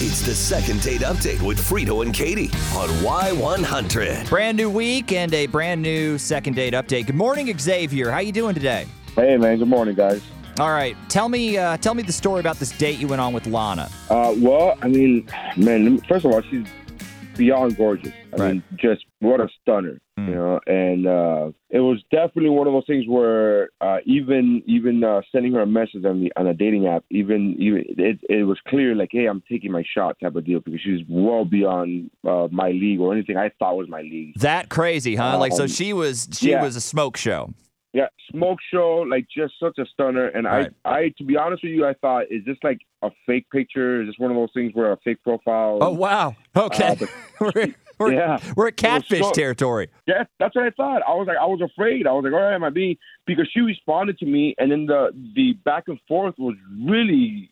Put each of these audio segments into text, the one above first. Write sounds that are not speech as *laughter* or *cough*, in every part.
It's the second date update with Frito and Katie on Y100. Brand new week and a brand new second date update. Good morning, Xavier. How you doing today? Hey man, good morning, guys. All right, tell me, uh, tell me the story about this date you went on with Lana. Uh, well, I mean, man, first of all, she's beyond gorgeous. I Right. mean, just what a stunner. You know. And uh, it was definitely one of those things where uh, even even uh, sending her a message on the on a dating app, even even it, it was clear like, hey, I'm taking my shot type of deal because she's well beyond uh, my league or anything I thought was my league. That crazy, huh? like, so Um, she was, she yeah. was a smoke show. Yeah, smoke show, like just such a stunner. And Right. I, I, to be honest with you, I thought, is this like a fake picture? Is this one of those things where a fake profile? Oh wow. Okay, Uh, *laughs* *laughs* we're, yeah. we're at catfish so- territory. Yeah, that's what I thought. I was like, I was afraid. I was like, all right, am I being? Because she responded to me, and then the the back and forth was really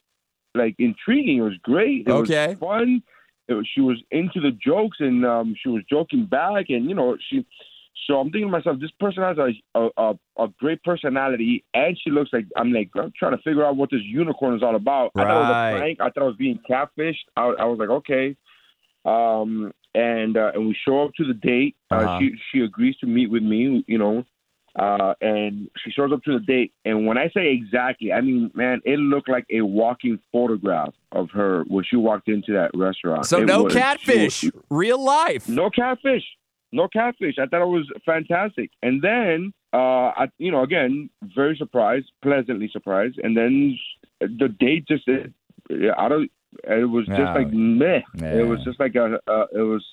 like intriguing. It was great. It Okay. was fun. It was, she was into the jokes, and um, she was joking back, and you know she. So I'm thinking to myself, this person has a a, a great personality, and she looks like I'm like I'm trying to figure out what this unicorn is all about. I thought it was Right. a prank. I thought I was being catfished. I, I was like, okay. Um, and uh, and we show up to the date. Uh, Uh-huh. She she agrees to meet with me. You know, uh, and she shows up to the date. And when I say exactly, I mean, man, it looked like a walking photograph of her when she walked into that restaurant. So It no was- catfish, she was- real life. no catfish. No catfish. I thought it was fantastic. And then, uh, I, you know, again, very surprised, pleasantly surprised. And then the date just, I don't, it was just No. like meh. Yeah. It was just like a, uh, it was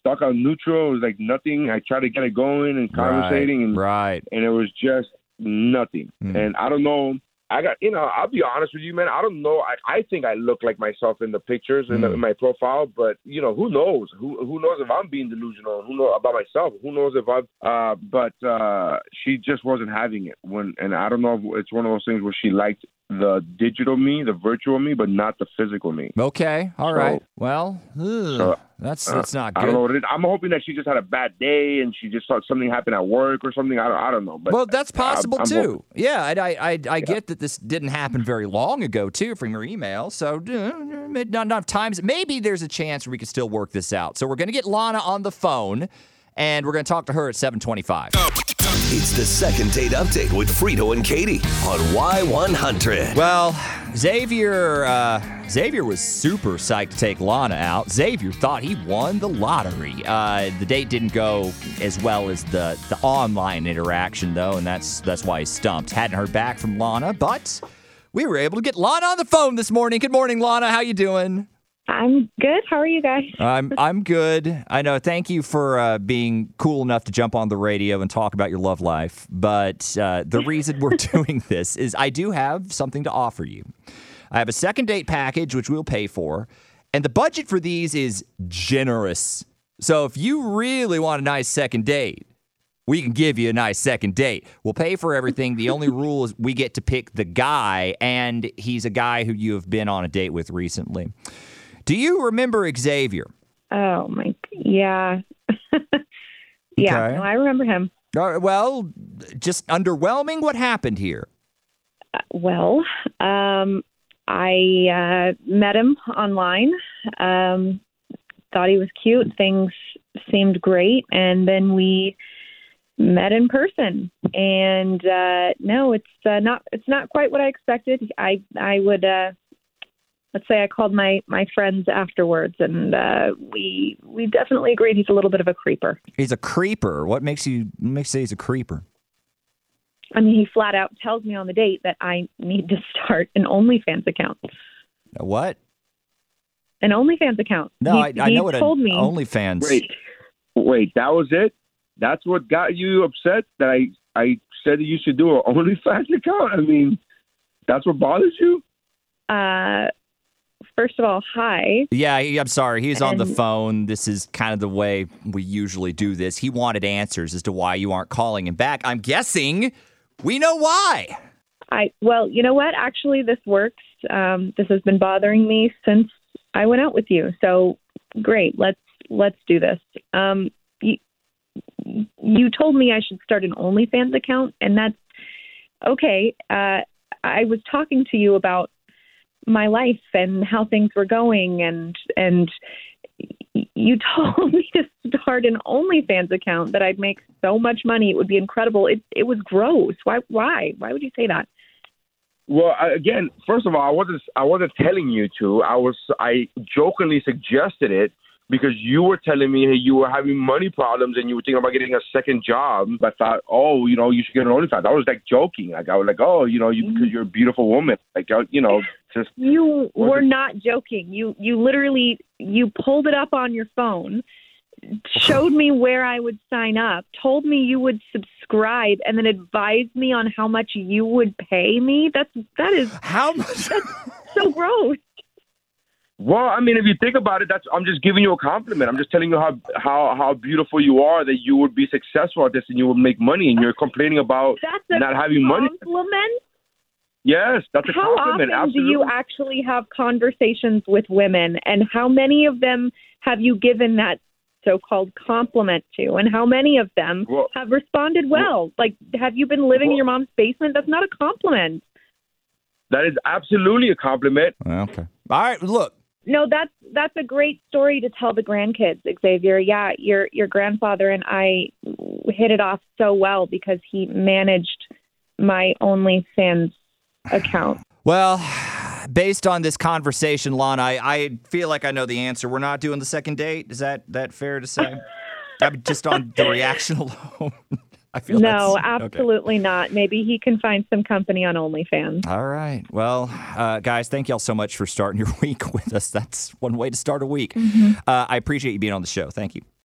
stuck on neutral. It was like nothing. I tried to get it going and conversating, and Right. and it was just nothing. Hmm. And I don't know. I got, you know, I'll be honest with you, man. I don't know. I, I think I look like myself in the pictures in, the, Hmm. in my profile, but you know, who knows? Who who knows if I'm being delusional? Who knows about myself? Who knows if I've? Uh, but uh, she just wasn't having it when, and I don't know if it's one of those things where she liked the digital me, the virtual me, but not the physical me. Okay. All So- right. Well, ugh, So, that's uh, that's not I don't know good. what it. I'm hoping that she just had a bad day and she just thought something happened at work or something. I don't, I don't know. But well, that's possible I'm too. hoping- Yeah, and I I, I get that this didn't happen very long ago too from your email. So uh, not enough times. Maybe there's a chance we can still work this out. So we're gonna get Lana on the phone, and we're gonna talk to her at 7:25. It's the second date update with Frito and Katie on Y100. Well, Xavier uh, Xavier was super psyched to take Lana out. Xavier thought he won the lottery. Uh, the date didn't go as well as the the online interaction though, and that's that's why he's stumped. Hadn't heard back from Lana, but we were able to get Lana on the phone this morning. Good morning, Lana. How you doing? I'm good. How are you guys? I'm I'm good. I know. Thank you for uh, being cool enough to jump on the radio and talk about your love life. But uh, the reason we're *laughs* doing this is I do have something to offer you. I have a second date package which we'll pay for, and the budget for these is generous. So if you really want a nice second date, we can give you a nice second date. We'll pay for everything. The only *laughs* rule is we get to pick the guy, and he's a guy who you have been on a date with recently. Do you remember Xavier? Oh my, yeah, *laughs* yeah. Okay. No, I remember him. Uh, well, just underwhelming. What happened here? Uh, Well, um, I uh, met him online. Um, thought he was cute. Things seemed great, and then we met in person. And uh, no, it's uh, not. It's not quite what I expected. I I would. Let's say I called my my friends afterwards, and uh, we we definitely agreed he's a little bit of a creeper. He's a creeper. What makes you makes you say he's a creeper? I mean, he flat out tells me on the date that I need to start an OnlyFans account. A What? An OnlyFans account. No, he, I, I he know what told an me. OnlyFans. Wait, wait, that was it? That's what got you upset? That I I said that you should do an OnlyFans *laughs* account? I mean, that's what bothers you? Uh, first of all, hi. Yeah, I'm sorry. He's on the phone. This is kind of the way we usually do this. He wanted answers as to why you aren't calling him back. I'm guessing we know why. I well, you know what? Actually, this works. Um, this has been bothering me since I went out with you. So great. Let's let's do this. Um, you, you told me I should start an OnlyFans account, and that's okay. Uh, I was talking to you about my life and how things were going and and you told *laughs* me to start an OnlyFans account that I'd make so much money it would be incredible. It it was gross. Why why why would you say that? Well, again, first of all, I wasn't I wasn't telling you to. I was I jokingly suggested it because you were telling me hey, you were having money problems and you were thinking about getting a second job. I thought, oh, you know, you should get an OnlyFans. I was like joking. Like I was like, oh, you know, you mm-hmm. because you're a beautiful woman. Like uh, you know, just you were not joking. You you literally you pulled it up on your phone showed me where I would sign up, told me you would subscribe, and then advised me on how much you would pay me. That's that is how much? so gross. Well, I mean, if you think about it, that's I'm just giving you a compliment. I'm just telling you how how how beautiful you are, that you would be successful at this and you would make money, and you're complaining about not having money. Compliment. Yes, that's a how compliment. often Absolutely. do you actually have conversations with women, and how many of them have you given that so-called compliment to, and how many of them Well- have responded well? Like, have you been living in your mom's basement? That's not a compliment. that is absolutely a compliment. Okay. All right. Look, No, that's that's a great story to tell the grandkids, Xavier. Yeah, your your grandfather and I hit it off so well because he managed my only OnlyFans account. Well, based on this conversation, Lon, I, I feel like I know the answer. We're not doing the second date. Is that that fair to say? *laughs* I mean, just on the reaction alone. *laughs* I feel like No, that's- okay. absolutely not. Maybe he can find some company on OnlyFans. All right. Well, uh, guys, thank y'all so much for starting your *laughs* week with us. That's one way to start a week. Uh, I appreciate you being on the show. Thank you.